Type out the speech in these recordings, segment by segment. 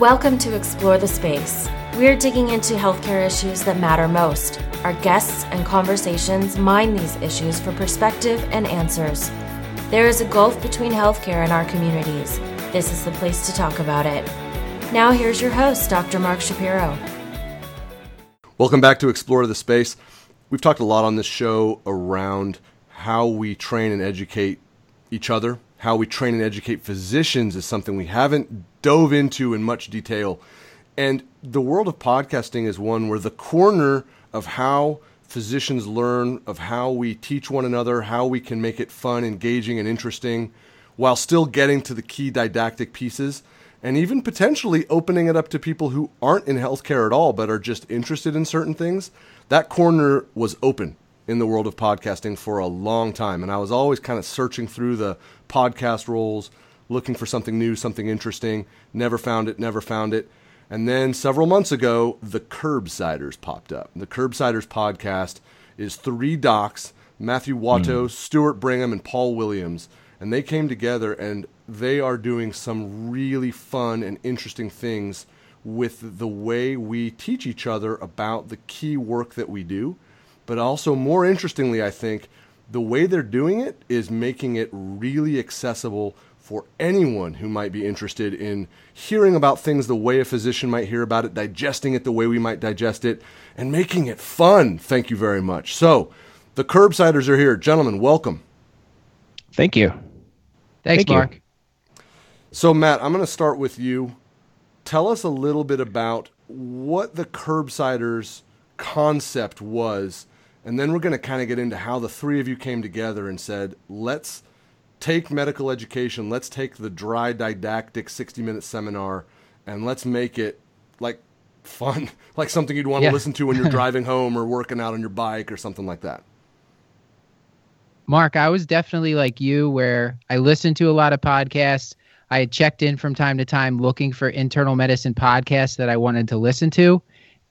Welcome to Explore the Space. We're digging into healthcare issues that matter most. Our guests and conversations mine these issues for perspective and answers. There is a gulf between healthcare and our communities. This is the place to talk about it. Now, here's your host, Dr. Mark Shapiro. Welcome back to Explore the Space. We've talked a lot on this show around how we train and educate each other. How we train and educate physicians is something we haven't dove into in much detail. And the world of podcasting is one where the corner of how physicians learn, of how we teach one another, how we can make it fun, engaging, and interesting, while still getting to the key didactic pieces, and even potentially opening it up to people who aren't in healthcare at all but are just interested in certain things. That corner was open in the world of podcasting for a long time. And I was always kind of searching through the podcast roles, looking for something new, something interesting. Never found it, never found it. And then several months ago, the Curbsiders popped up. The Curbsiders podcast is three docs Matthew Watto, mm. Stuart Brigham, and Paul Williams. And they came together and they are doing some really fun and interesting things with the way we teach each other about the key work that we do but also, more interestingly, I think the way they're doing it is making it really accessible for anyone who might be interested in hearing about things the way a physician might hear about it, digesting it the way we might digest it, and making it fun. Thank you very much. So, the curbsiders are here. Gentlemen, welcome. Thank you. Thanks, Thank Mark. You. So, Matt, I'm going to start with you. Tell us a little bit about what the curbsiders concept was and then we're going to kind of get into how the three of you came together and said, let's take medical education, let's take the dry didactic 60 minute seminar, and let's make it like fun, like something you'd want yeah. to listen to when you're driving home or working out on your bike or something like that. Mark, I was definitely like you, where I listened to a lot of podcasts. I had checked in from time to time looking for internal medicine podcasts that I wanted to listen to.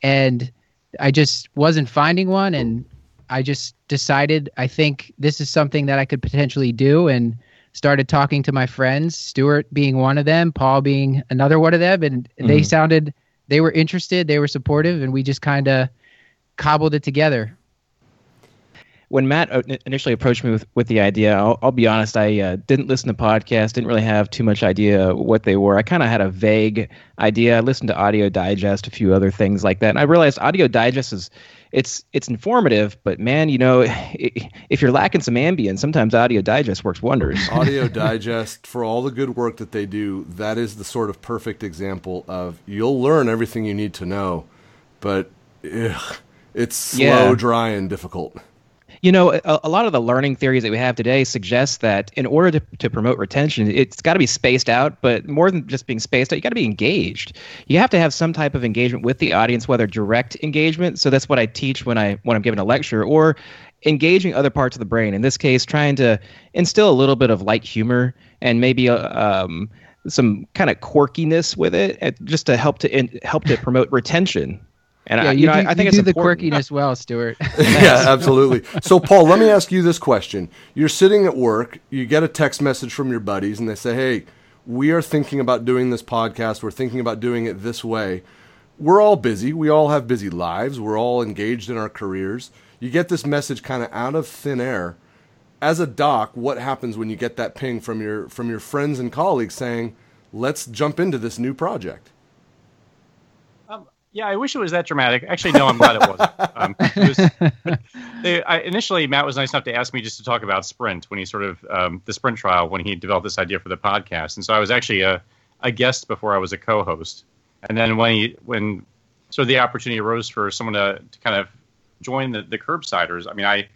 And I just wasn't finding one. And I just decided I think this is something that I could potentially do and started talking to my friends, Stuart being one of them, Paul being another one of them, and mm-hmm. they sounded they were interested, they were supportive, and we just kind of cobbled it together. When Matt initially approached me with, with the idea, I'll, I'll be honest, I uh, didn't listen to podcasts, didn't really have too much idea what they were. I kind of had a vague idea. I listened to Audio Digest, a few other things like that, and I realized Audio Digest is it's it's informative, but man, you know, if you're lacking some Ambien, sometimes Audio Digest works wonders. Audio Digest, for all the good work that they do, that is the sort of perfect example of you'll learn everything you need to know, but ugh, it's slow, yeah. dry, and difficult. You know, a, a, lot of the learning theories that we have today suggest that in order to, to promote retention, it's got to be spaced out, but more than just being spaced out, you got to be engaged. You have to have some type of engagement with the audience, whether direct engagement. So that's what I teach when I when I'm giving a lecture, or engaging other parts of the brain. In this case, trying to instill a little bit of light humor and maybe uh, um, some kind of quirkiness with it, just to help to in, help to promote retention. And yeah, I, you, you know, do, I, I think it's the quirkiness well, Stuart. yeah, absolutely. So, Paul, let me ask you this question: You're sitting at work, you get a text message from your buddies, and they say, "Hey, we are thinking about doing this podcast. We're thinking about doing it this way." We're all busy. We all have busy lives. We're all engaged in our careers. You get this message kind of out of thin air. As a doc, what happens when you get that ping from your from your friends and colleagues saying, "Let's jump into this new project"? Yeah, I wish it was that dramatic. Actually, no, I'm glad it wasn't. Um, it was, they, I, initially, Matt was nice enough to ask me just to talk about Sprint when he sort of um, the Sprint trial when he developed this idea for the podcast, and so I was actually a, a guest before I was a co-host. And then when he when sort of the opportunity arose for someone to, to kind of join the the curbsiders, I mean, I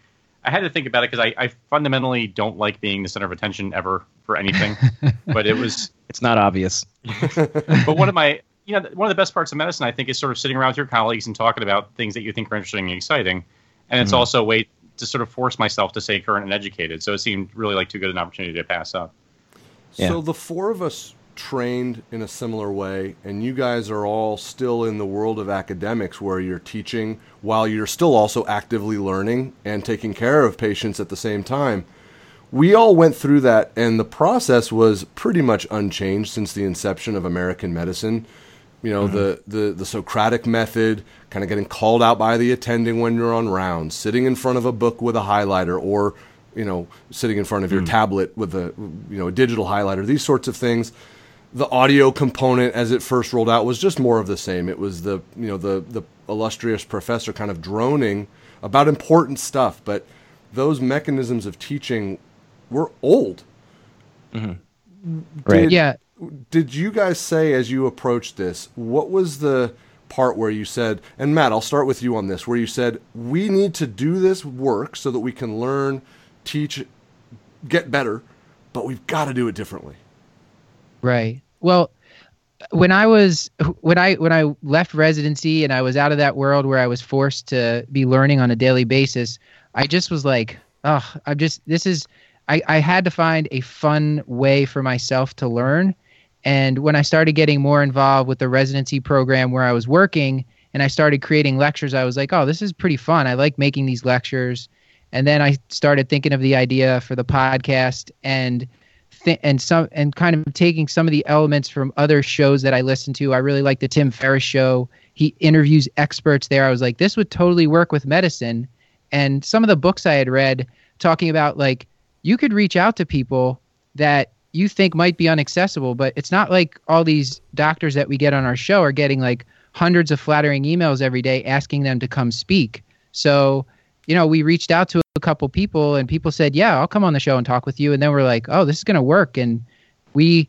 I had to think about it because I, I fundamentally don't like being the center of attention ever for anything, but it was it's not obvious. but one of my you know, one of the best parts of medicine, I think, is sort of sitting around with your colleagues and talking about things that you think are interesting and exciting. And it's mm-hmm. also a way to sort of force myself to stay current and educated. So it seemed really like too good an opportunity to pass up. Yeah. So the four of us trained in a similar way, and you guys are all still in the world of academics where you're teaching while you're still also actively learning and taking care of patients at the same time. We all went through that, and the process was pretty much unchanged since the inception of American medicine You know, mm-hmm. the, the, the Socratic method, kind of getting called out by the attending when you're on rounds, sitting in front of a book with a highlighter, or, you know, sitting in front of your mm. tablet with a, you know, a digital highlighter, these sorts of things. The audio component, as it first rolled out, was just more of the same. It was the, you know, the, the illustrious professor kind of droning about important stuff, but those mechanisms of teaching were old. Mm-hmm. Right. Did- Yeah. Did you guys say as you approached this what was the part where you said and matt i'll start with you on this where you said we need to do this work so that we can learn teach get better but we've got to do it differently Right. Well, when I was when I when I left residency and I was out of that world where I was forced to be learning on a daily basis, I just was like, oh, I'm just this is I, I had to find a fun way for myself to learn. And when I started getting more involved with the residency program where I was working and I started creating lectures, I was like, oh, this is pretty fun. I like making these lectures. And then I started thinking of the idea for the podcast and th- and some and kind of taking some of the elements from other shows that I listen to. I really like the Tim Ferriss show. He interviews experts there. I was like, this would totally work with medicine. And some of the books I had read talking about like you could reach out to people that you think might be unaccessible, but it's not like all these doctors that we get on our show are getting like hundreds of flattering emails every day asking them to come speak. So, you know, we reached out to a couple people and people said, "Yeah, I'll come on the show and talk with you." And then we're like, "Oh, this is going to work." And we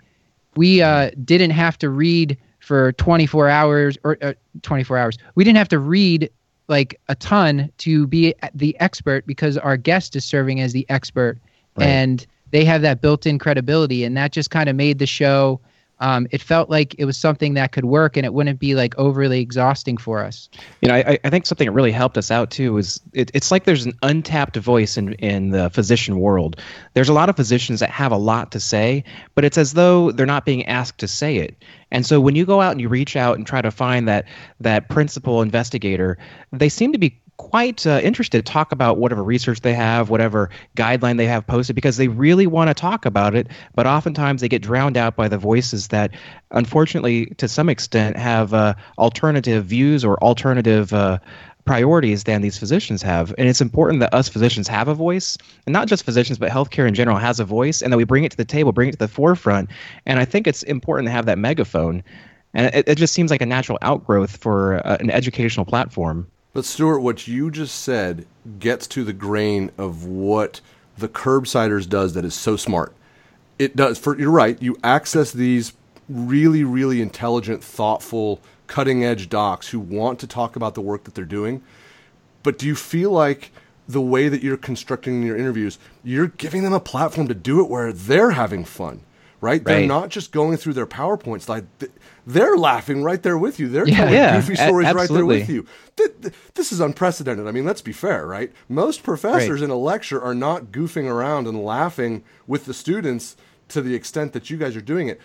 we uh, didn't have to read for 24 hours or uh, 24 hours. We didn't have to read like a ton to be the expert because our guest is serving as the expert Right. and they have that built-in credibility and that just kind of made the show um, it felt like it was something that could work and it wouldn't be like overly exhausting for us You know, I, I think something that really helped us out too is it, it's like there's an untapped voice in, in the physician world. There's a lot of physicians that have a lot to say, but it's as though they're not being asked to say it. And so when you go out and you reach out and try to find that that principal investigator, they seem to be quite uh, interested to talk about whatever research they have, whatever guideline they have posted, because they really want to talk about it. But oftentimes they get drowned out by the voices that, unfortunately, to some extent, have uh, alternative views or alternative. Uh, priorities than these physicians have and it's important that us physicians have a voice and not just physicians but healthcare in general has a voice and that we bring it to the table bring it to the forefront and i think it's important to have that megaphone and it, it just seems like a natural outgrowth for uh, an educational platform But Stuart, what you just said gets to the grain of what the curbsiders does that is so smart. It does. For you're right. You access these really, really intelligent, thoughtful, cutting edge docs who want to talk about the work that they're doing. But do you feel like the way that you're constructing your interviews, you're giving them a platform to do it where they're having fun, right? They're Right. not just going through their PowerPoints. Like they're laughing right there with you. They're Yeah. telling Yeah, goofy a- stories right there with you. Th- th- This is unprecedented. I mean, let's be fair, right? Most professors in a lecture are not goofing around and laughing with the students to the extent that you guys are doing it.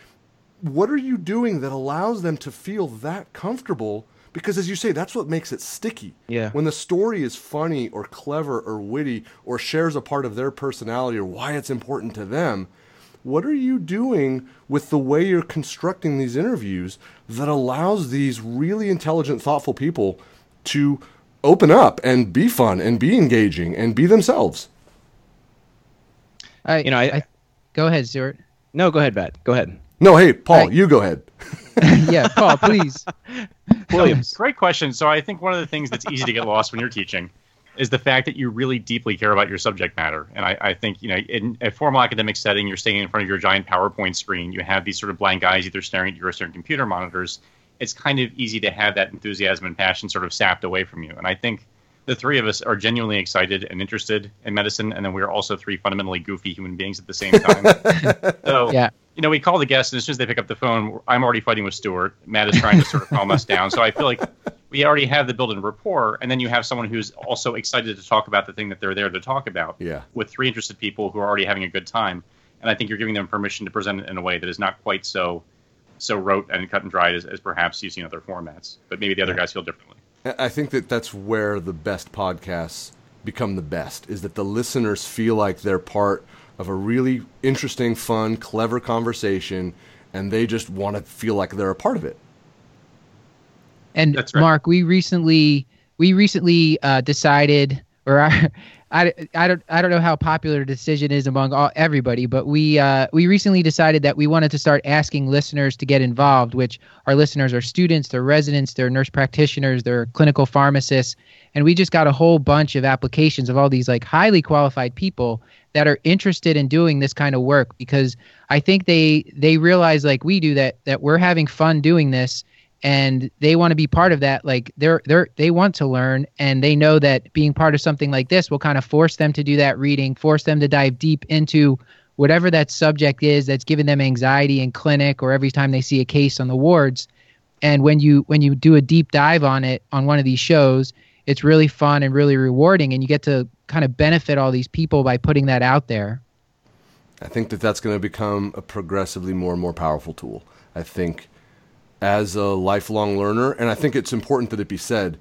What are you doing that allows them to feel that comfortable? Because as you say, that's what makes it sticky. Yeah. When the story is funny or clever or witty or shares a part of their personality or why it's important to them, what are you doing with the way you're constructing these interviews that allows these really intelligent, thoughtful people to open up and be fun and be engaging and be themselves? I, You know, I- go ahead stuart no go ahead Bat. go ahead No, hey, Paul, Right. you go ahead. yeah paul please williams Great question. So I think one of the things that's easy to get lost when you're teaching is the fact that you really deeply care about your subject matter. And I, I think, you know, in a formal academic setting, you're standing in front of your giant PowerPoint screen. You have these sort of blank eyes either staring at your or staring at computer monitors. It's kind of easy to have that enthusiasm and passion sort of sapped away from you. And I think the three of us are genuinely excited and interested in medicine. And then we're also three fundamentally goofy human beings at the same time. so, Yeah. You know, we call the guests, and as soon as they pick up the phone, I'm already fighting with Stuart. Matt is trying to sort of calm us down. So I feel like we already have the built-in rapport, and then you have someone who's also excited to talk about the thing that they're there to talk about. Yeah. With three interested people who are already having a good time, and I think you're giving them permission to present it in a way that is not quite so so rote and cut and dried as, as perhaps you see in other formats. But maybe the other guys feel differently. I I think that that's where the best podcasts become the best is that the listeners feel like they're part of a really interesting, fun, clever conversation and they just want to feel like they're a part of it. And right. Mark, we recently we recently uh, decided, or I, I, I don't I don't know how popular decision is among all, everybody, but we uh, we recently decided that we wanted to start asking listeners to get involved. Which our listeners are students, they're residents, they're nurse practitioners, they're clinical pharmacists, and we just got a whole bunch of applications of all these like highly qualified people that are interested in doing this kind of work because I think they they realize like we do that that we're having fun doing this and they want to be part of that like they're they're they want to learn and they know that being part of something like this will kind of force them to do that reading force them to dive deep into whatever that subject is that's giving them anxiety in clinic or every time they see a case on the wards and when you when you do a deep dive on it on one of these shows it's really fun and really rewarding and you get to kind of benefit all these people by putting that out there I think that that's going to become a progressively more and more powerful tool. I think as a lifelong learner, and I think it's important that it be said,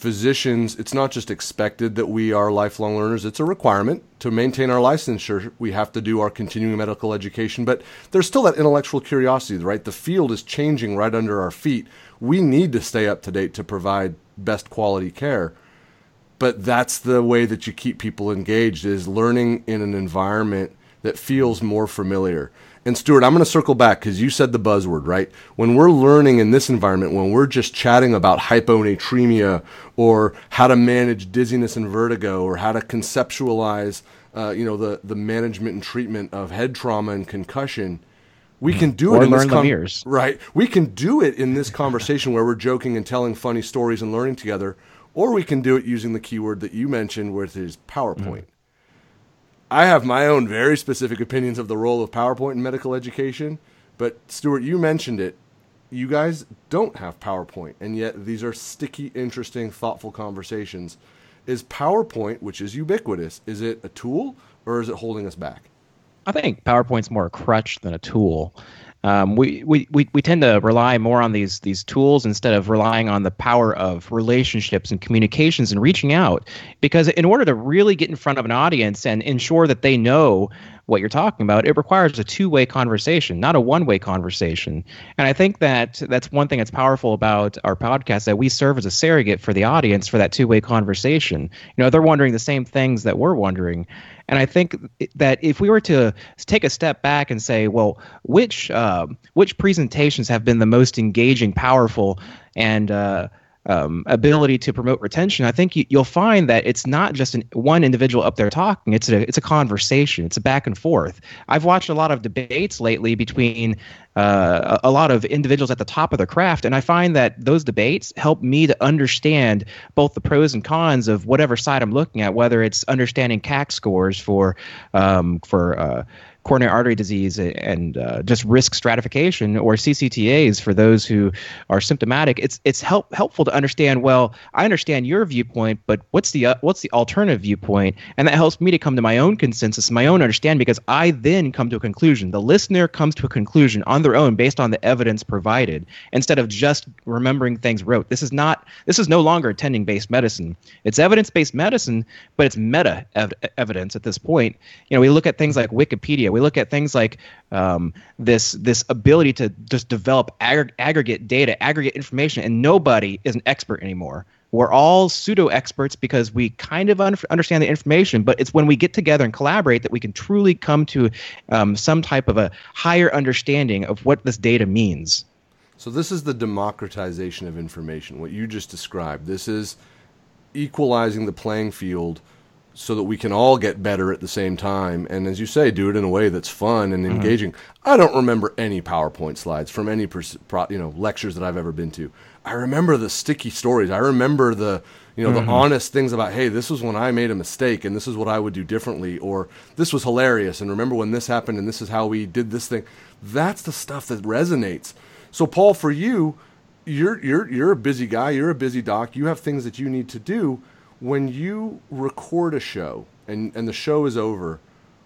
physicians, it's not just expected that we are lifelong learners, it's a requirement to maintain our licensure. We have to do our continuing medical education, but there's still that intellectual curiosity, right? The field is changing right under our feet. We need to stay up to date to provide best quality care. But that's the way that you keep people engaged is learning in an environment that feels more familiar. And Stuart, I'm going to circle back because you said the buzzword, right? When we're learning in this environment, when we're just chatting about hyponatremia or how to manage dizziness and vertigo or how to conceptualize, uh, you know, the, the management and treatment of head trauma and concussion, we can do Or it in this learn con- Lemierre's. right. We can do it in this conversation where we're joking and telling funny stories and learning together, or we can do it using the keyword that you mentioned, which is PowerPoint. I have my own very specific opinions of the role of PowerPoint in medical education, but Stuart, you mentioned it. You guys don't have PowerPoint, and yet these are sticky, interesting, thoughtful conversations. Is PowerPoint, which is ubiquitous, is it a tool or is it holding us back? I think PowerPoint's more a crutch than a tool. Um, we, we, we, we tend to rely more on these these tools instead of relying on the power of relationships and communications and reaching out. Because in order to really get in front of an audience and ensure that they know what you're talking about, it requires a two-way conversation, not a one-way conversation. And I think that that's one thing that's powerful about our podcast that we serve as a surrogate for the audience for that two-way conversation. You know, they're wondering the same things that we're wondering. And I think that if we were to take a step back and say, well, which uh, which presentations have been the most engaging, powerful, and uh, um, ability to promote retention, I think you, you'll find that it's not just an, one individual up there talking. It's a it's a conversation. It's a back and forth. I've watched a lot of debates lately between uh, a, lot of individuals at the top of their craft, and I find that those debates help me to understand both the pros and cons of whatever side I'm looking at, whether it's understanding CAC scores for um, for uh, coronary artery disease and uh, just risk stratification or CCTAs for those who are symptomatic. It's it's help helpful to understand. Well, I understand your viewpoint, but what's the uh, what's the alternative viewpoint? And that helps me to come to my own consensus, my own understanding, because I then come to a conclusion. The listener comes to a conclusion on their own based on the evidence provided, instead of just remembering things wrote. This is not this is no longer attending based medicine. It's evidence based medicine, but it's meta ev- evidence at this point. You know, we look at things like Wikipedia. We look at things like um, this this ability to just develop ag- aggregate data, aggregate information, and nobody is an expert anymore. We're all pseudo experts because we kind of un- understand the information, but it's when we get together and collaborate that we can truly come to um, some type of a higher understanding of what this data means. So this is the democratization of information. What you just described. This is equalizing the playing field so that we can all get better at the same time. And as you say do it in a way that's fun and mm-hmm. engaging. I don't remember any powerpoint slides from any pers- pro, you know lectures that i've ever been to. I remember the sticky stories. I remember the you know the mm-hmm. honest things about hey this was when i made a mistake and this is what i would do differently or this was hilarious and remember when this happened and this is how we did this thing. That's the stuff that resonates. So paul for you you're you're you're a busy guy. You're a busy doc. You have things that you need to do when you record a show and, and the show is over,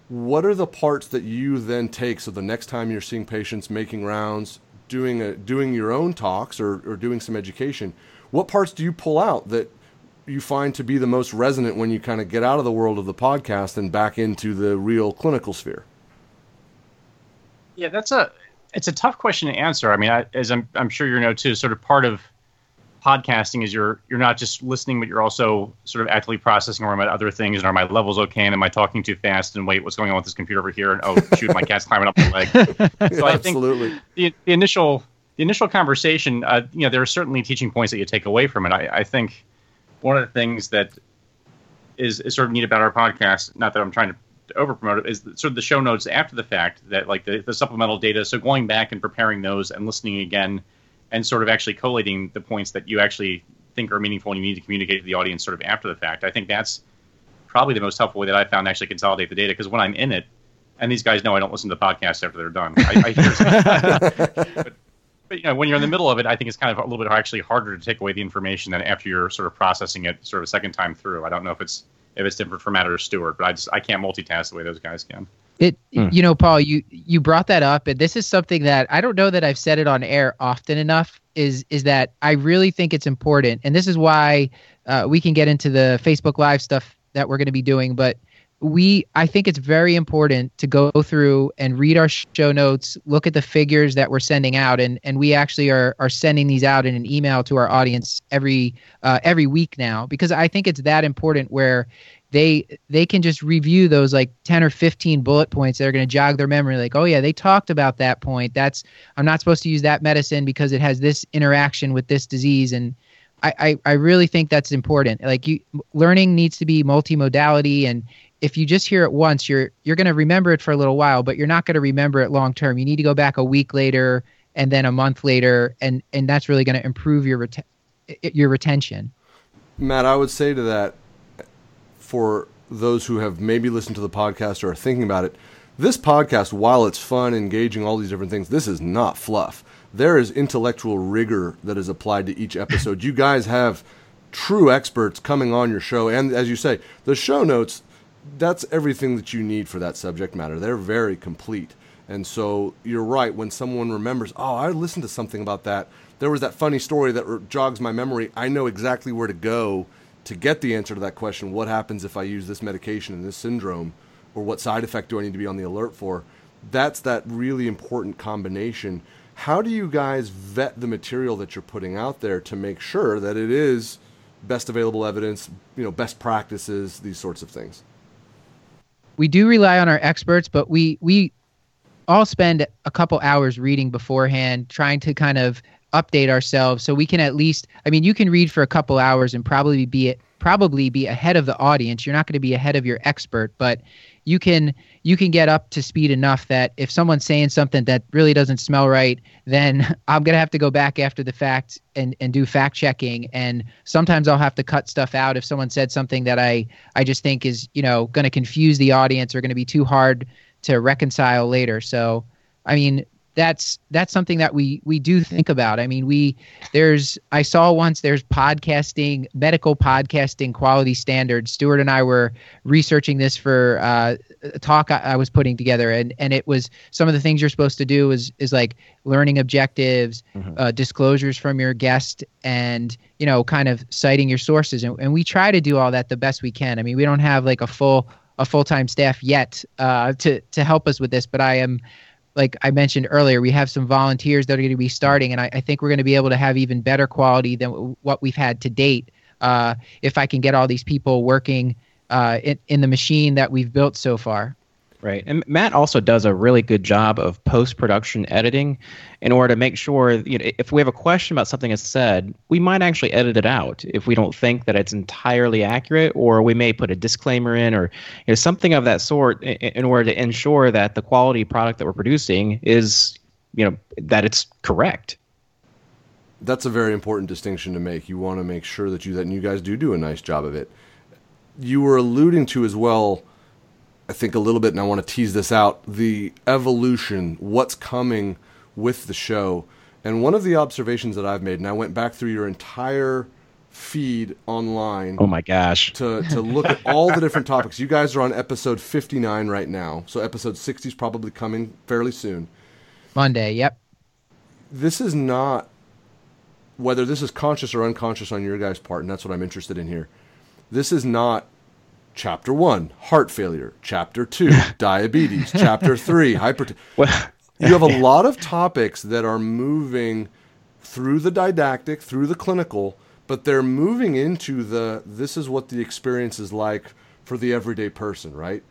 what are the parts that you then take so the next time you're seeing patients making rounds, doing a, doing your own talks or, or doing some education, what parts do you pull out that you find to be the most resonant when you kind of get out of the world of the podcast and back into the real clinical sphere? Yeah, that's a it's a tough question to answer. I mean, I, as I'm I'm sure you know too, sort of part of podcasting is you're you're not just listening, but you're also sort of actively processing around other things. And are my levels okay? And am I talking too fast? And wait, what's going on with this computer over here? And oh, shoot, my cat's climbing up my leg. So I think Absolutely. The, the initial the initial conversation, uh, you know, there are certainly teaching points that you take away from it. I, I think one of the things that is, is sort of neat about our podcast, not that I'm trying to over promote it, is sort of the show notes after the fact that like the, the supplemental data. So going back and preparing those and listening again and sort of actually collating the points that you actually think are meaningful and you need to communicate to the audience sort of after the fact. I think that's probably the most helpful way that I found to actually consolidate the data because when I'm in it, and these guys know I don't listen to the podcast after they're done. I, I hear but, but, you know, when you're in the middle of it, I think it's kind of a little bit actually harder to take away the information than after you're sort of processing it sort of a second time through. I don't know if it's if it's different for Matt or Stuart, but I just I can't multitask the way those guys can. It hmm. you know, Paul, you you brought that up, and this is something that I don't know that I've said it on air often enough. Is is that I really think it's important, and this is why uh, we can get into the Facebook Live stuff that we're going to be doing, but we i think it's very important to go through and read our show notes look at the figures that we're sending out and and we actually are are sending these out in an email to our audience every uh, every week now because i think it's that important where they they can just review those like 10 or 15 bullet points that are going to jog their memory like oh yeah they talked about that point that's i'm not supposed to use that medicine because it has this interaction with this disease and I, I, I really think that's important. Like you, learning needs to be multimodality, and if you just hear it once, you're you're going to remember it for a little while, but you're not going to remember it long term. You need to go back a week later and then a month later, and and that's really going to improve your reten- your retention. Matt, I would say to that for those who have maybe listened to the podcast or are thinking about it, this podcast, while it's fun, engaging, all these different things, this is not fluff. There is intellectual rigor that is applied to each episode. you guys have true experts coming on your show, and as you say, the show notes that's everything that you need for that subject matter. They're very complete. And so you're right. When someone remembers, oh, I listened to something about that. There was that funny story that jogs my memory. I know exactly where to go to get the answer to that question. What happens if I use this medication and this syndrome? Or what side effect do I need to be on the alert for? That's that really important combination. How do you guys vet the material that you're putting out there to make sure that it is best available evidence, you know, best practices, these sorts of things? we do rely on our experts, but we we all spend a couple hours reading beforehand, trying to kind of update ourselves so we can at least. I mean, you can read for a couple hours and probably be probably be ahead of the audience. You're not going to be ahead of your expert, but you can you can get up to speed enough that if someone's saying something that really doesn't smell right, then I'm gonna have to go back after the fact and and do fact checking. And sometimes I'll have to cut stuff out if someone said something that I I just think is you know going to confuse the audience or going to be too hard to reconcile later. So I mean, that's that's something that we we do think about. I mean, we there's I saw once there's podcasting medical podcasting quality standards. Stuart and I were researching this for uh, a talk I, I, was putting together, and and it was some of the things you're supposed to do is is like learning objectives, mm-hmm. uh, disclosures from your guest, and you know, kind of citing your sources, and, and we try to do all that the best we can. I mean, we don't have like a full a full time staff yet uh, to to help us with this, but I am like I mentioned earlier, we have some volunteers that are going to be starting, and I, I think we're going to be able to have even better quality than w- what we've had to date. Uh, if I can get all these people working uh, in, in the machine that we've built so far. Right. And Matt also does a really good job of post production editing in order to make sure, you know, if we have a question about something that's said, we might actually edit it out if we don't think that it's entirely accurate, or we may put a disclaimer in or you know, something of that sort in, in order to ensure that the quality product that we're producing is, you know, that it's correct. That's a very important distinction to make. You want to make sure that you that you guys do do a nice job of it. You were alluding to as well I think a little bit, and I want to tease this out the evolution, what's coming with the show. And one of the observations that I've made, and I went back through your entire feed online. Oh my gosh. To, to look at all the different topics. You guys are on episode 59 right now. So episode 60 is probably coming fairly soon. Monday, yep. This is not whether this is conscious or unconscious on your guys' part, and that's what I'm interested in here. This is not Chapter 1, heart failure. Chapter 2, diabetes. Chapter 3, hypertension. Well, you have a lot of topics that are moving through the didactic, through the clinical, but they're moving into the this is what the experience is like for the everyday person, right?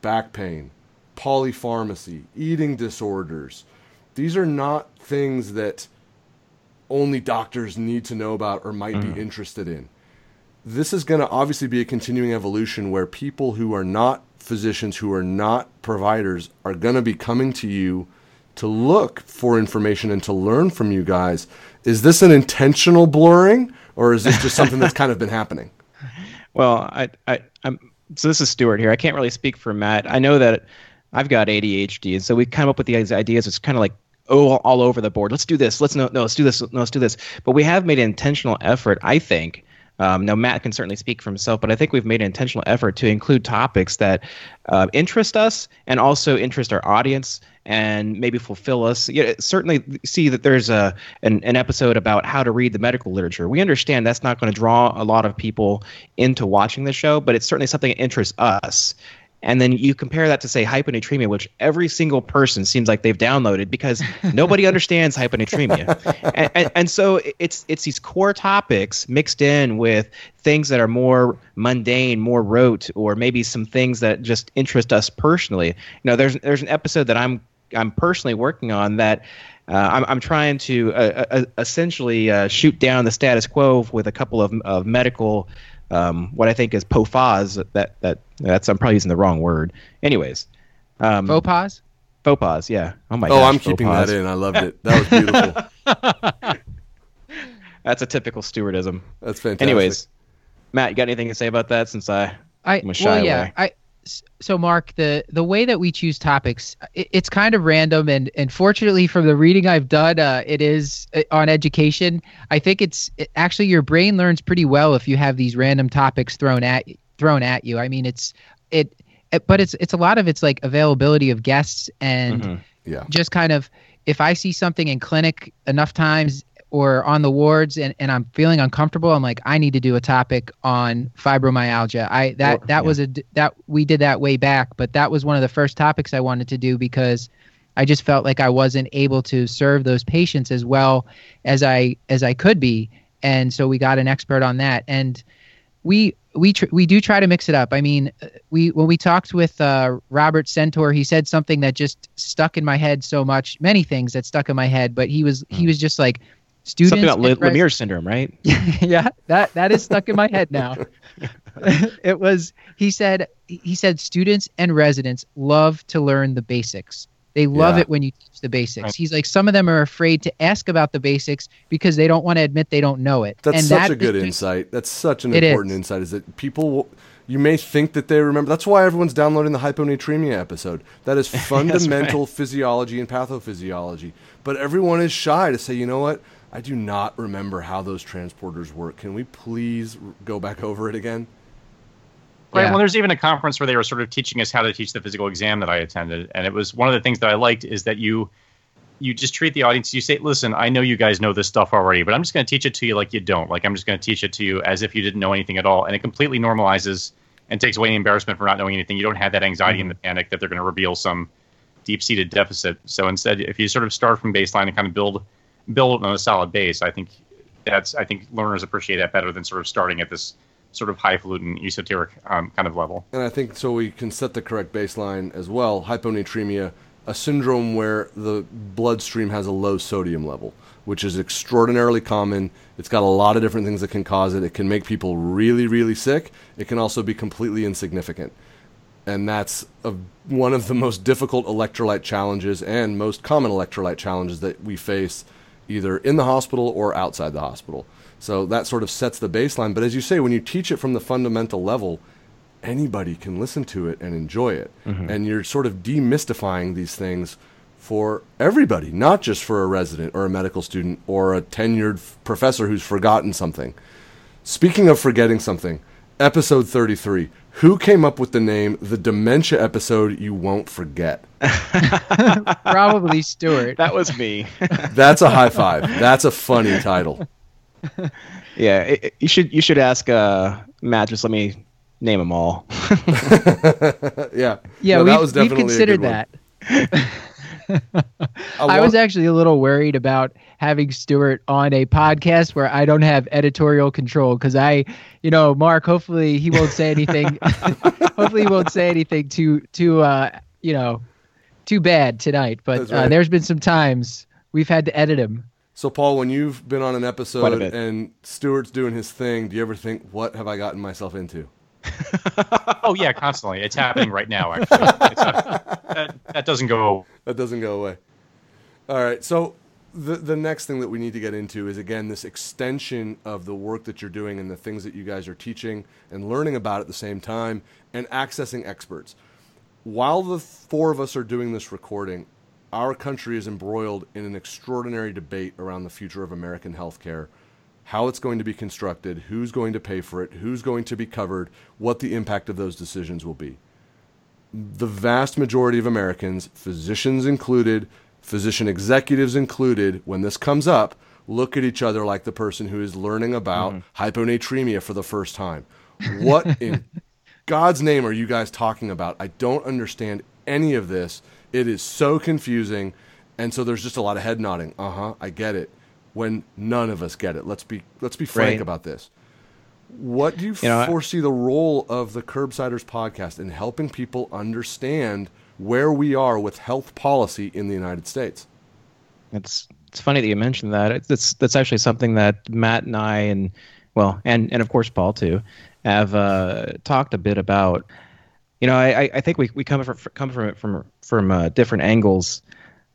Back pain, polypharmacy, eating disorders. These are not things that only doctors need to know about or might Mm. be interested in. This is going to obviously be a continuing evolution where people who are not physicians, who are not providers, are going to be coming to you to look for information and to learn from you guys. Is this an intentional blurring or is this just something that's kind of been happening? Well, I, I, I'm so this is Stuart here. I can't really speak for Matt. I know that I've got ADHD, and so we come up with these ideas. It's kind of like oh, all over the board. Let's do this. Let's no, no, let's do this. No, let's do this. But we have made an intentional effort, I think. Um, now, Matt can certainly speak for himself, but I think we've made an intentional effort to include topics that uh, interest us and also interest our audience and maybe fulfill us. Yeah, certainly see that there's a an, an episode about how to read the medical literature. We understand that's not going to draw a lot of people into watching the show, but it's certainly something that interests us. And then you compare that to say hyponatremia, which every single person seems like they've downloaded because nobody understands hyponatremia. And, and, and so it's it's these core topics mixed in with things that are more mundane, more rote, or maybe some things that just interest us personally. You know, there's there's an episode that I'm I'm personally working on that uh, I'm, I'm trying to uh, uh, essentially uh, shoot down the status quo with a couple of, of medical, um, what I think is POFAs. That that that's I'm probably using the wrong word. Anyways, um, Faux pas? faux pas. Yeah. Oh my. God. Oh, gosh, I'm keeping pas. that in. I loved it. That was beautiful. That's a typical Stuartism. That's fantastic. Anyways, Matt, you got anything to say about that? Since I I I'm a shy well, yeah. away. I s- so Mark, the the way that we choose topics, it, it's kind of random, and and fortunately, from the reading I've done, uh, it is uh, on education. I think it's it, actually your brain learns pretty well if you have these random topics thrown at thrown at you. I mean, it's it, it but it's it's a lot of it's like availability of guests and Mhm. Yeah. just kind of if I see something in clinic enough times or on the wards and, and I'm feeling uncomfortable, I'm like, I need to do a topic on fibromyalgia. I that Or- that yeah. was a that we did that way back, but that was one of the first topics I wanted to do because I just felt like I wasn't able to serve those patients as well as I as I could be, and so we got an expert on that and we we tr- we do try to mix it up. I mean, uh, we when we talked with uh, Robert Centor, he said something that just stuck in my head so much. Many things that stuck in my head, but he was he was just like students. something about and Le- Lemierre syndrome, right? yeah, that that is stuck in my head now. it was he said he said students and residents love to learn the basics. They love Yeah. it when you teach the basics. Right. He's like some of them are afraid to ask about the basics because they don't want to admit they don't know it. That's and such that a good just- insight. That's such an important is. insight. Is that people, will, you may think that they remember. That's why everyone's downloading the hyponatremia episode. That is fundamental physiology and pathophysiology. But everyone is shy to say, you know what? I do not remember how those transporters work. Can we please go back over it again? Right. Yeah. Well, there's even a conference where they were sort of teaching us how to teach the physical exam that I attended, and it was one of the things that I liked is that you you just treat the audience. You say, "Listen, I know you guys know this stuff already, but I'm just going to teach it to you like you don't. Like I'm just going to teach it to you as if you didn't know anything at all." And it completely normalizes and takes away the embarrassment for not knowing anything. You don't have that anxiety and the mm-hmm. panic that they're going to reveal some deep-seated deficit. So instead, if you sort of start from baseline and kind of build build on a solid base, I think that's I think learners appreciate that better than sort of starting at this sort of highfalutin esoteric um, kind of level. And I think so we can set the correct baseline as well. Hyponatremia, a syndrome where the bloodstream has a low sodium level, which is extraordinarily common. It's got a lot of different things that can cause it. It can make people really, really sick. It can also be completely insignificant. And that's a, one of the most difficult electrolyte challenges and most common electrolyte challenges that we face either in the hospital or outside the hospital. So that sort of sets the baseline. But as you say, when you teach it from the fundamental level, anybody can listen to it and enjoy it. Mm-hmm. And you're sort of demystifying these things for everybody, not just for a resident or a medical student or a tenured f- professor who's forgotten something. Speaking of forgetting something, episode 33. Who came up with the name The Dementia Episode You Won't Forget? probably Stuart. That was me. That's a high five. That's a funny title. yeah, it, it- you should you should ask uh, Matt. Just let me name them all. yeah. yeah, No, we've, that was we've definitely a considered good one. that. I was actually a little worried about having Stuart on a podcast where I don't have editorial control because I, you know, Mark. Hopefully he won't say anything. hopefully he won't say anything too too uh, you know too bad tonight. But right. uh, there's been some times we've had to edit him. So, Paul, when you've been on an episode and Stuart's doing his thing, do you ever think, "What have I gotten myself into"? oh yeah, constantly. It's happening right now. Actually, not, that, that doesn't go. That doesn't go away. All right. So the the next thing that we need to get into is again this extension of the work that you're doing and the things that you guys are teaching and learning about at the same time and accessing experts. While the four of us are doing this recording, our country is embroiled in an extraordinary debate around the future of American healthcare how it's going to be constructed, who's going to pay for it, who's going to be covered, what the impact of those decisions will be. The vast majority of Americans, physicians included, physician executives included, when this comes up, look at each other like the person who is learning about mm-hmm. hyponatremia for the first time. What in God's name are you guys talking about? I don't understand any of this. It is so confusing. And so there's just a lot of head nodding. Uh huh, I get it when none of us get it. Let's be let's be frank right. about this. What do you, you know, foresee the role of the Curbsiders podcast in helping people understand where we are with health policy in the United States? It's it's funny that you mentioned that. It's that's actually something that Matt and I and well and and of course Paul too have uh, talked a bit about. You know, I, I think we, we come from come from it from from uh, different angles.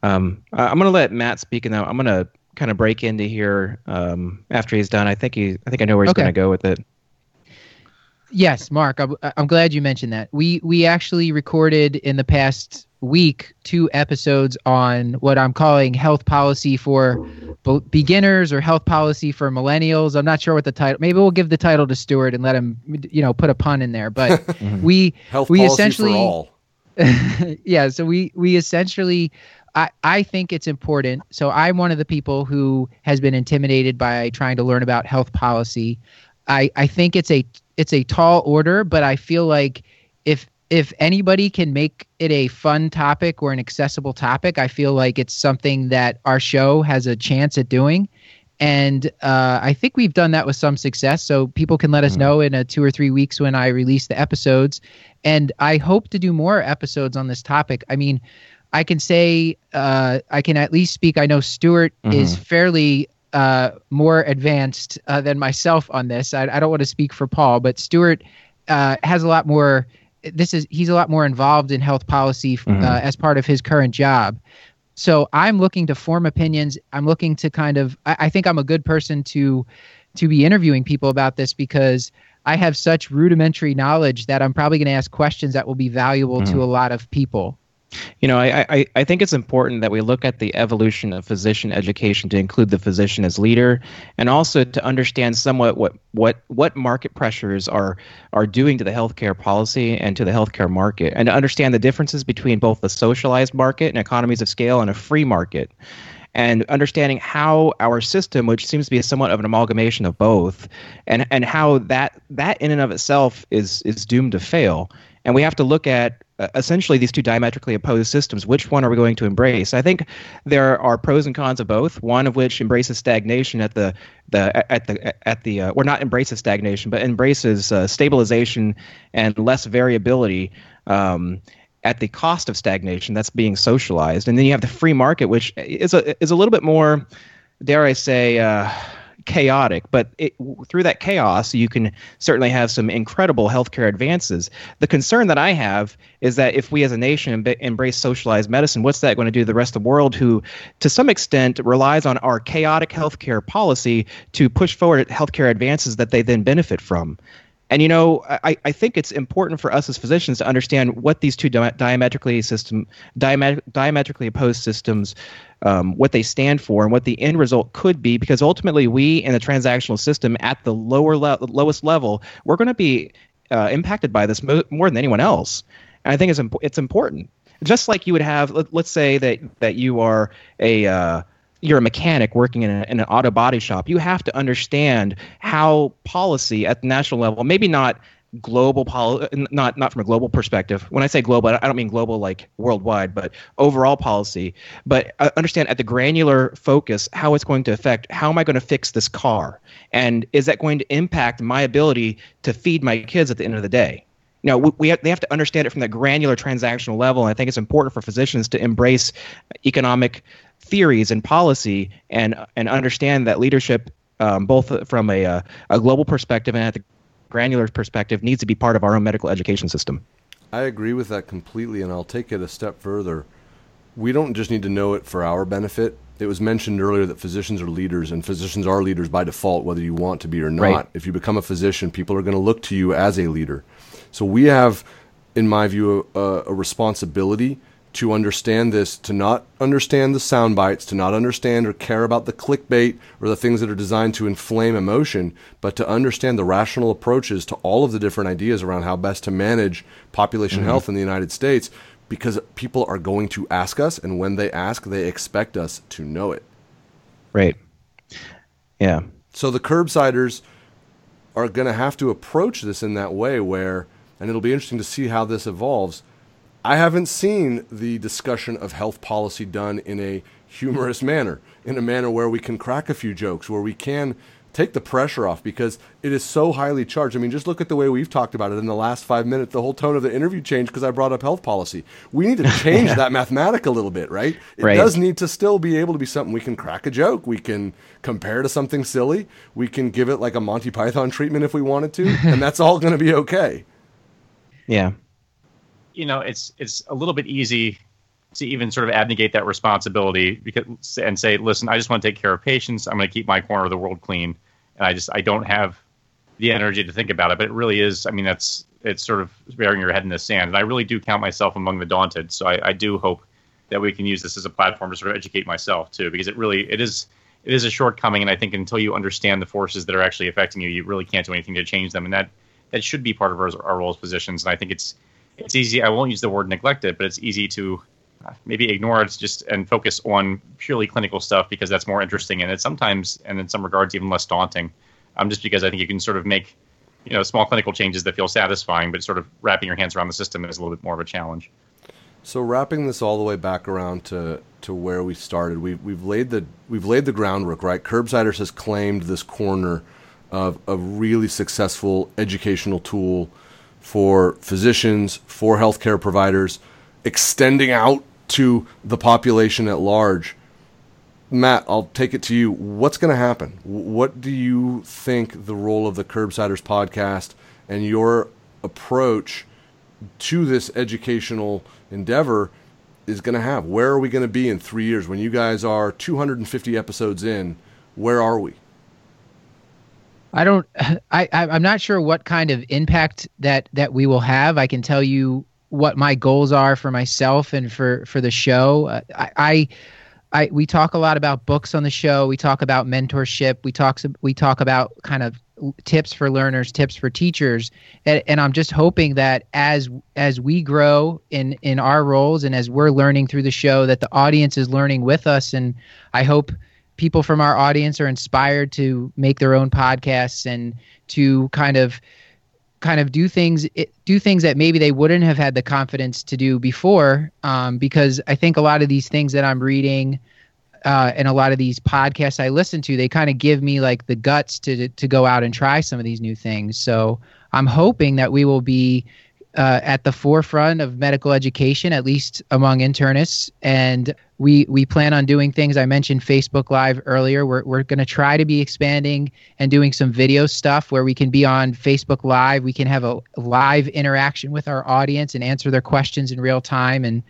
Um, I'm going to let Matt speak, and I'm going to kind of break into here um, after he's done. I think he, I think I know where he's okay. going to go with it. Yes, Mark, I'm, I'm glad you mentioned that. We we actually recorded in the past week two episodes on what I'm calling health policy for be- beginners or health policy for millennials. I'm not sure what the title. Maybe we'll give the title to Stuart and let him, you know, put a pun in there. But we health we policy essentially, for all. yeah. So we we essentially I, I think it's important. So I'm one of the people who has been intimidated by trying to learn about health policy. I, I think it's a it's a tall order, but I feel like if if anybody can make it a fun topic or an accessible topic, I feel like it's something that our show has a chance at doing. And uh, I think we've done that with some success. So people can let us mm-hmm. know in a two or three weeks when I release the episodes. And I hope to do more episodes on this topic. I mean, I can say uh, I can at least speak. I know Stuart mm-hmm. is fairly uh, more advanced uh, than myself on this. I, I, don't want to speak for Paul, but Stuart uh, has a lot more. This is he's a lot more involved in health policy uh, mm-hmm. as part of his current job. So I'm looking to form opinions. I'm looking to kind of. I, I think I'm a good person to to be interviewing people about this because I have such rudimentary knowledge that I'm probably going to ask questions that will be valuable mm-hmm. to a lot of people. You know, I, I, I think it's important that we look at the evolution of physician education to include the physician as leader, and also to understand somewhat what what what market pressures are are doing to the healthcare policy and to the healthcare market, and to understand the differences between both the socialized market and economies of scale and a free market and understanding how our system, which seems to be somewhat of an amalgamation of both, and and how that that in and of itself is is doomed to fail. And we have to look at uh, essentially these two diametrically opposed systems. Which one are we going to embrace? I think there are pros and cons of both. One of which embraces stagnation at the the at the at the uh, or not embraces stagnation, but embraces uh, stabilization and less variability. Um, at the cost of stagnation that's being socialized and then you have the free market which is a is a little bit more dare i say uh, chaotic, but it, through that chaos, you can certainly have some incredible healthcare advances. The concern that I have is that if we as a nation embrace socialized medicine, what's that going to do to the rest of the world who, to some extent, relies on our chaotic healthcare policy to push forward healthcare advances that they then benefit from? And you know, I, I think it's important for us as physicians to understand what these two diametrically system diamet- diametrically opposed systems, um, what they stand for, and what the end result could be. Because ultimately, we in the transactional system at the lower le- lowest level, we're going to be uh, impacted by this mo- more than anyone else. And I think it's imp- it's important. Just like you would have, let, us say that that you are a uh, you're a mechanic working in, a, in, an auto body shop, you have to understand how policy at the national level, maybe not global policy, not not from a global perspective. When I say global, I don't mean global like worldwide, but overall policy. But uh, understand at the granular focus how it's going to affect. How am I going to fix this car? And is that going to impact my ability to feed my kids at the end of the day? Know, we, we have, they have to understand it from that granular transactional level. And I think it's important for physicians to embrace economic theories and policy and and understand that leadership um, both from a, uh, a global perspective and at the granular perspective needs to be part of our own medical education system. I agree with that completely, and I'll take it a step further. We don't just need to know it for our benefit. It was mentioned earlier that physicians are leaders, and physicians are leaders by default, whether you want to be or not. Right. If you become a physician, people are going to look to you as a leader. So we have, in my view, a, a responsibility to understand this, to not understand the sound bites, to not understand or care about the clickbait or the things that are designed to inflame emotion, but to understand the rational approaches to all of the different ideas around how best to manage population mm-hmm. health in the United States because people are going to ask us and when they ask they expect us to know it. Right. Yeah. So the curbsiders are going to have to approach this in that way where and it'll be interesting to see how this evolves I haven't seen the discussion of health policy done in a humorous manner, in a manner where we can crack a few jokes, where we can take the pressure off because it is so highly charged. I mean, just look at the way we've talked about it in the last five minutes. The whole tone of the interview changed because I brought up health policy. We need to change yeah. that mathematic a little bit, right? It right. does need to still be able to be something we can crack a joke. We can compare to something silly. We can give it like a Monty Python treatment if we wanted to, and that's all going to be okay. Yeah you know, it's it's a little bit easy to even sort of abnegate that responsibility because and say, listen, I just want to take care of patients. I'm going to keep my corner of the world clean, and I just I don't have the energy to think about it. But it really is. I mean, that's it's sort of burying your head in the sand. And I really do count myself among the daunted. So I, I do hope that we can use this as a platform to sort of educate myself too, because it really it is it is a shortcoming. And I think until you understand the forces that are actually affecting you, you really can't do anything to change them. And that that should be part of our, our role as physicians. And I think it's it's easy. I won't use the word neglected, but it's easy to uh, maybe ignore it just and focus on purely clinical stuff because that's more interesting and it's sometimes and in some regards even less daunting. Um, just because I think you can sort of make you know small clinical changes that feel satisfying, but sort of wrapping your hands around the system is a little bit more of a challenge. So wrapping this all the way back around to, to where we started, we've we've laid the we've laid the groundwork, right? Curbsiders has claimed this corner of a really successful educational tool for physicians, for healthcare providers, extending out to the population at large. Matt, I'll take it to you. What's going to happen? What do you think the role of the Curbsiders podcast and your approach to this educational endeavor is going to have? Where are we going to be in three years when you guys are 250 episodes in? Where are we? I don't. I I'm not sure what kind of impact that that we will have. I can tell you what my goals are for myself and for for the show. Uh, I, I I we talk a lot about books on the show. We talk about mentorship. We talk we talk about kind of tips for learners, tips for teachers, and, and I'm just hoping that as as we grow in in our roles and as we're learning through the show, that the audience is learning with us. And I hope people from our audience are inspired to make their own podcasts and to kind of kind of do things do things that maybe they wouldn't have had the confidence to do before um, because i think a lot of these things that i'm reading uh, and a lot of these podcasts i listen to they kind of give me like the guts to to go out and try some of these new things. So i'm hoping that we will be uh, at the forefront of medical education, at least among internists. And we we plan on doing things. I mentioned Facebook Live earlier. We're we're going to try to be expanding and doing some video stuff where we can be on Facebook Live. We can have a live interaction with our audience and answer their questions in real time and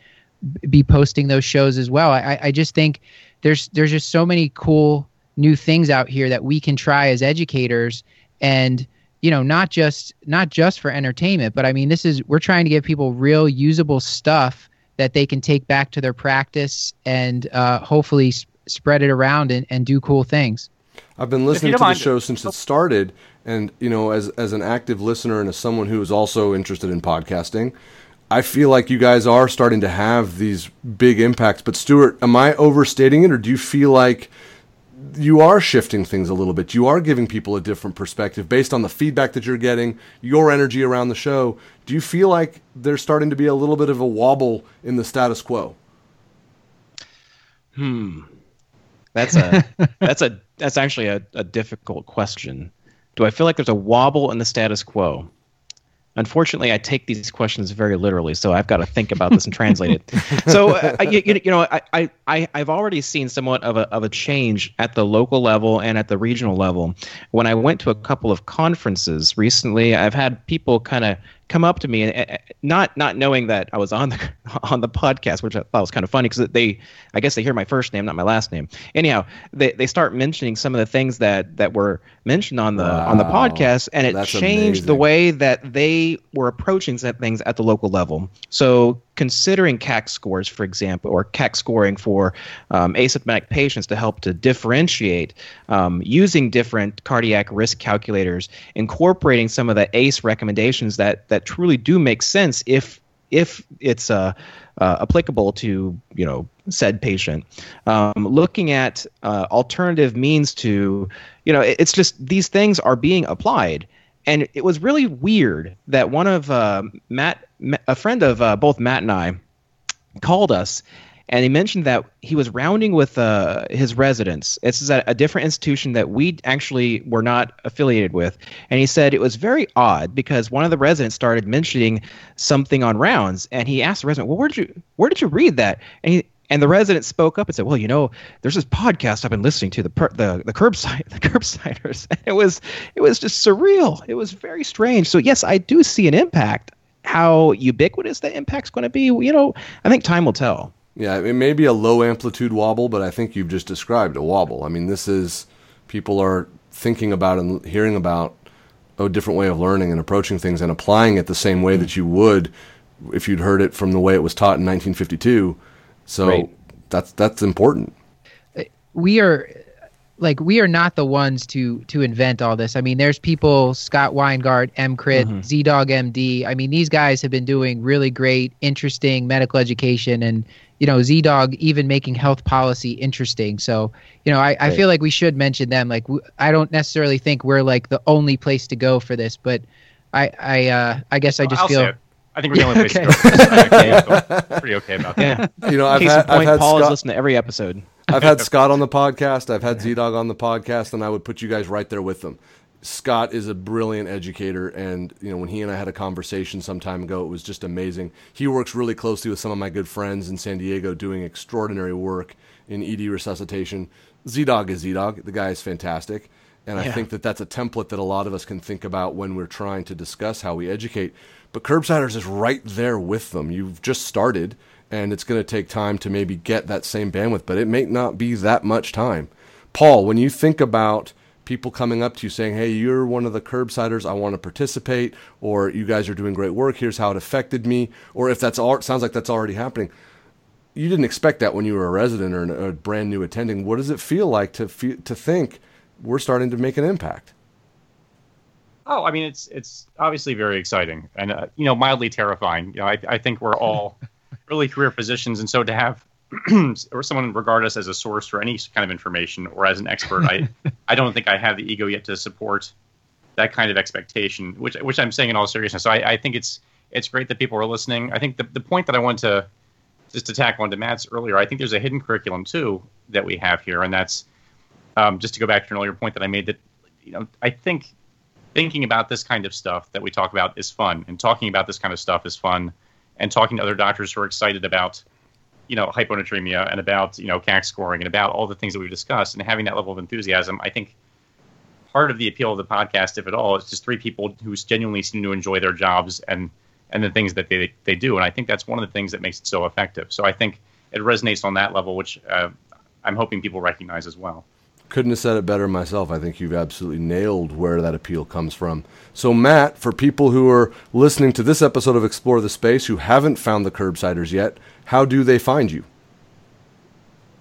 be posting those shows as well. I, I just think there's there's just so many cool new things out here that we can try as educators and you know not just not just for entertainment but i mean this is we're trying to give people real usable stuff that they can take back to their practice and uh, hopefully sp- spread it around and, and do cool things i've been listening to the show since it started and you know as as an active listener and as someone who is also interested in podcasting I feel like you guys are starting to have these big impacts. But Stuart, am I overstating it, or do you feel like you are shifting things a little bit. You are giving people a different perspective based on the feedback that you're getting, your energy around the show. Do you feel like there's starting to be a little bit of a wobble in the status quo? Hmm. That's a that's a that's actually a, a difficult question. Do I feel like there's a wobble in the status quo? Unfortunately, I take these questions very literally, so I've got to think about this and translate it. So, uh, you, you, know, I, I, I've already seen somewhat of a, of a change at the local level and at the regional level. When I went to a couple of conferences recently, I've had people kind of come up to me and not not knowing that I was on the on the podcast, which I thought was kind of funny because they I guess they hear my first name, not my last name. Anyhow, they, they start mentioning some of the things that that were mentioned on the wow. on the podcast, and it That's changed amazing. the way that they were approaching things at the local level. So considering CAC scores, for example, or CAC scoring for um, asymptomatic patients to help to differentiate, um, using different cardiac risk calculators, incorporating some of the ACE recommendations that that truly do make sense if if it's uh, uh, applicable to you know said patient. Um, looking at uh, alternative means to you know it, it's just these things are being applied. And it was really weird that one of uh, Matt, a friend of uh, both Matt and I, called us and he mentioned that he was rounding with uh, his residents. This is at a different institution that we actually were not affiliated with, and he said it was very odd because one of the residents started mentioning something on rounds, and he asked the resident, "Well, where did you where did you read that?" And he and the resident spoke up and said, "Well, you know, there's this podcast I've been listening to the per- the the curbside the curbsiders. And it was it was just surreal. It was very strange. So yes, I do see an impact. How ubiquitous that impact's going to be, you know, I think time will tell. Yeah, it may be a low amplitude wobble, but I think you've just described a wobble. I mean, this is people are thinking about and hearing about a different way of learning and approaching things and applying it the same way that you would if you'd heard it from the way it was taught in 1952. So right. that's that's important. We are like we are not the ones to to invent all this. I mean, there's people Scott Weingart, EMCrit, mm-hmm. ZDogg MD. I mean, these guys have been doing really great, interesting medical education and you know, ZDogg even making health policy interesting. So, you know, I, I feel like we should mention them. Like, I don't necessarily think we're like the only place to go for this, but I, I, uh, I guess I just I'll feel. I think we're the only place okay. to go. I'm pretty okay about that. Yeah. You know, I've Case had, point, I've had Paul Scott, has listened to every episode. I've had Scott on the podcast. I've had ZDogg on the podcast, and I would put you guys right there with them. Scott is a brilliant educator, and you know when he and I had a conversation some time ago, it was just amazing. He works really closely with some of my good friends in San Diego, doing extraordinary work in ED resuscitation. ZDogg is ZDogg. The guy is fantastic, and yeah. I think that that's a template that a lot of us can think about when we're trying to discuss how we educate. But Curbsiders is right there with them. You've just started, and it's going to take time to maybe get that same bandwidth, but it may not be that much time. Paul, when you think about people coming up to you saying, "Hey, you're one of the curbsiders. I want to participate," or "You guys are doing great work. Here's how it affected me," or if that's all sounds like that's already happening. You didn't expect that when you were a resident or a brand new attending. What does it feel like to feel, to think we're starting to make an impact? Oh, I mean, it's it's obviously very exciting and uh, you know mildly terrifying. You know, I I think we're all early career physicians, and so to have or someone regard us as a source for any kind of information or as an expert, I I don't think I have the ego yet to support that kind of expectation, which which I'm saying in all seriousness. So I, I think it's it's great that people are listening. I think the the point that I want to just to tack on to Matt's earlier, I think there's a hidden curriculum too that we have here, and that's um, just to go back to an earlier point that I made that you know I think thinking about this kind of stuff that we talk about is fun, and talking about this kind of stuff is fun, and talking to other doctors who are excited about you know hyponatremia and about you know CAC scoring and about all the things that we've discussed and having that level of enthusiasm, I think part of the appeal of the podcast, if at all, is just three people who genuinely seem to enjoy their jobs and and the things that they they do. And I think that's one of the things that makes it so effective. So I think it resonates on that level, which uh, I'm hoping people recognize as well. Couldn't have said it better myself. I think you've absolutely nailed where that appeal comes from. So, Matt, for people who are listening to this episode of Explore the Space who haven't found the Curbsiders yet, how do they find you?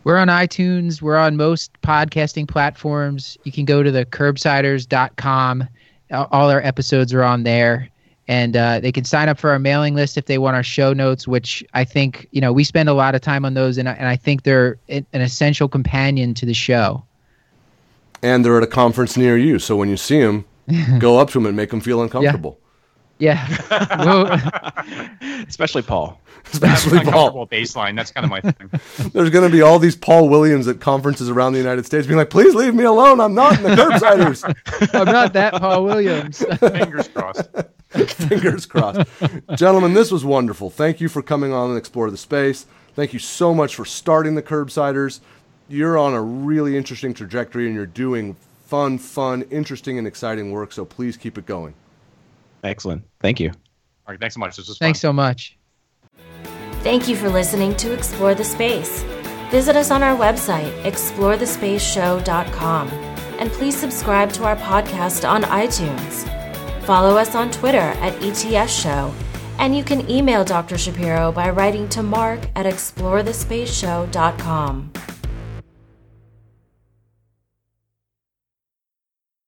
We're on iTunes. We're on most podcasting platforms. You can go to the curbsiders.com. All our episodes are on there. And uh, they can sign up for our mailing list if they want our show notes, which I think, you know, we spend a lot of time on those. And I, and I think they're an essential companion to the show. And they're at a conference near you. So when you see them, go up to them and make them feel uncomfortable. Yeah. Well, Especially Paul. Especially Paul. baseline. That's kind of my thing. There's going to be all these Paul Williams at conferences around the United States being like, please leave me alone. I'm not in the curbsiders. I'm not that Paul Williams. Fingers crossed. Fingers crossed. Gentlemen, this was wonderful. Thank you for coming on and explore the space. Thank you so much for starting the Curbsiders. You're on a really interesting trajectory and you're doing fun, fun, interesting, and exciting work. So please keep it going. Excellent. Thank you. All right, thanks so much. This was Thanks fun. so much. Thank you for listening to Explore the Space. Visit us on our website, explorethespaceshow.com, and please subscribe to our podcast on iTunes. Follow us on Twitter at ETS Show, and you can email Dr. Shapiro by writing to mark at explorethespaceshow.com.